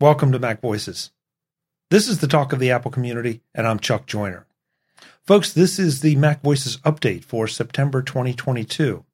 Welcome to Mac Voices. This is the talk of the Apple community, and I'm Chuck Joiner. Folks, this is the Mac Voices update for September 2022.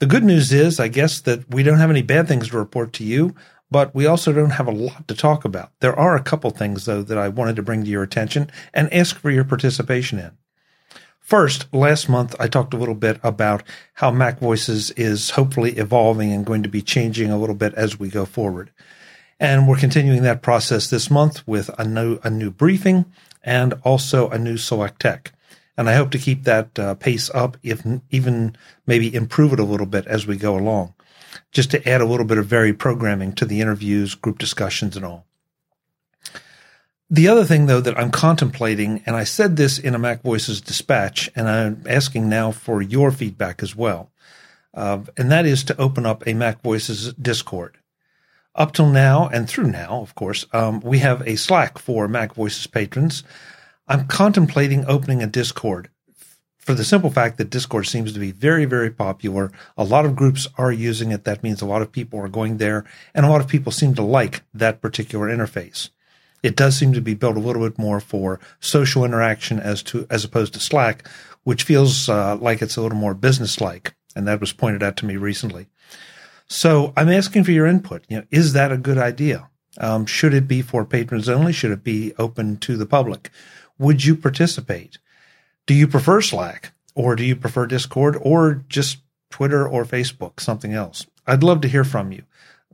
The good news is, I guess, that we don't have any bad things to report to you, but we also don't have a lot to talk about. There are a couple things, though, that I wanted to bring to your attention and ask for your participation in. First, last month I talked a little bit about how Mac Voices is hopefully evolving and going to be changing a little bit as we go forward. And we're continuing that process this month with a new, a new briefing and also a new select tech. And I hope to keep that uh, pace up, if even maybe improve it a little bit as we go along, just to add a little bit of varied programming to the interviews, group discussions, and all. The other thing, though, that I'm contemplating, and I said this in a Mac Voices dispatch, and I'm asking now for your feedback as well, uh, and that is to open up a Mac Voices Discord. Up till now, and through now, of course, um, we have a Slack for Mac Voices patrons. I'm contemplating opening a Discord for the simple fact that Discord seems to be very, very popular. A lot of groups are using it. That means a lot of people are going there, and a lot of people seem to like that particular interface it does seem to be built a little bit more for social interaction as to as opposed to Slack, which feels uh, like it's a little more business like, and that was pointed out to me recently. So I'm asking for your input. You know, is that a good idea? Um, should it be for patrons only? Should it be open to the public? Would you participate? Do you prefer Slack or do you prefer Discord or just Twitter or Facebook, something else? I'd love to hear from you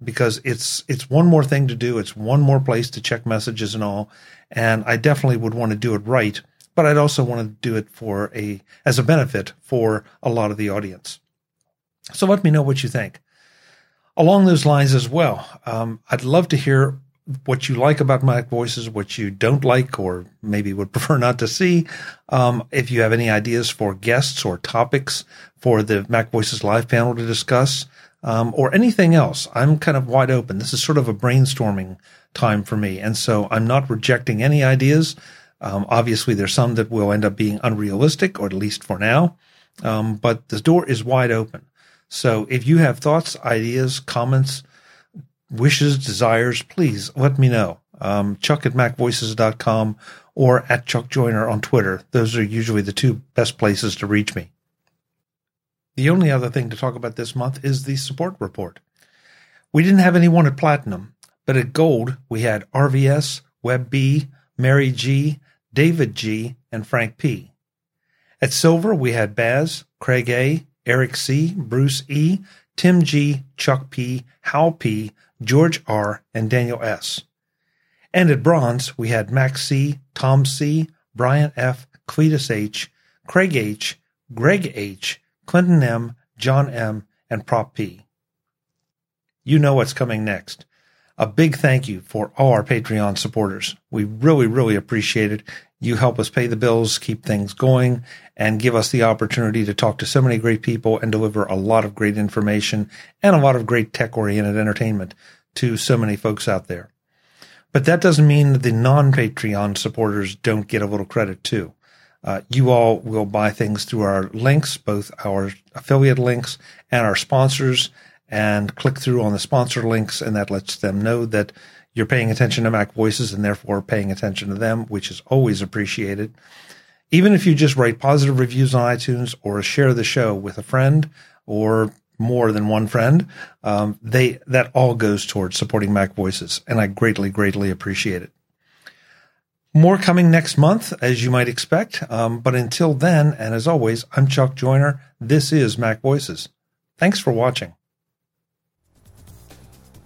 because it's it's one more thing to do. It's one more place to check messages and all. And I definitely would want to do it right, but I'd also want to do it for a as a benefit for a lot of the audience. So let me know what you think. Along those lines as well, um, I'd love to hear what you like about Mac Voices, what you don't like, or maybe would prefer not to see. Um, if you have any ideas for guests or topics for the Mac Voices live panel to discuss, um, or anything else. I'm kind of wide open. This is sort of a brainstorming time for me. And so I'm not rejecting any ideas. Um, obviously, there's some that will end up being unrealistic, or at least for now. Um, but the door is wide open. So if you have thoughts, ideas, comments, wishes, desires, please let me know. Um, Chuck at MacVoices.com or at Chuck Joiner on Twitter. Those are usually the two best places to reach me. The only other thing to talk about this month is the support report. We didn't have anyone at Platinum, but at Gold we had RVS, Web B, Mary G, David G, and Frank P. At Silver we had Baz, Craig A, Eric C, Bruce E, Tim G, Chuck P, Hal P, George R, and Daniel S. And at Bronze we had Max C, Tom C, Brian F, Cletus H, Craig H, Greg H, Clinton M., John M., and Prop P. You know what's coming next. A big thank you for all our Patreon supporters. We really, really appreciate it. You help us pay the bills, keep things going, and give us the opportunity to talk to so many great people and deliver a lot of great information and a lot of great tech oriented entertainment to so many folks out there. But that doesn't mean that the non Patreon supporters don't get a little credit too. Uh, you all will buy things through our links, both our affiliate links and our sponsors, and click through on the sponsor links, and that lets them know that you're paying attention to Mac Voices and therefore paying attention to them, which is always appreciated. Even if you just write positive reviews on iTunes or share the show with a friend or more than one friend, um, they that all goes towards supporting Mac Voices, and I greatly, greatly appreciate it. More coming next month, as you might expect. Um, but until then, and as always, I'm Chuck Joiner. This is Mac Voices. Thanks for watching.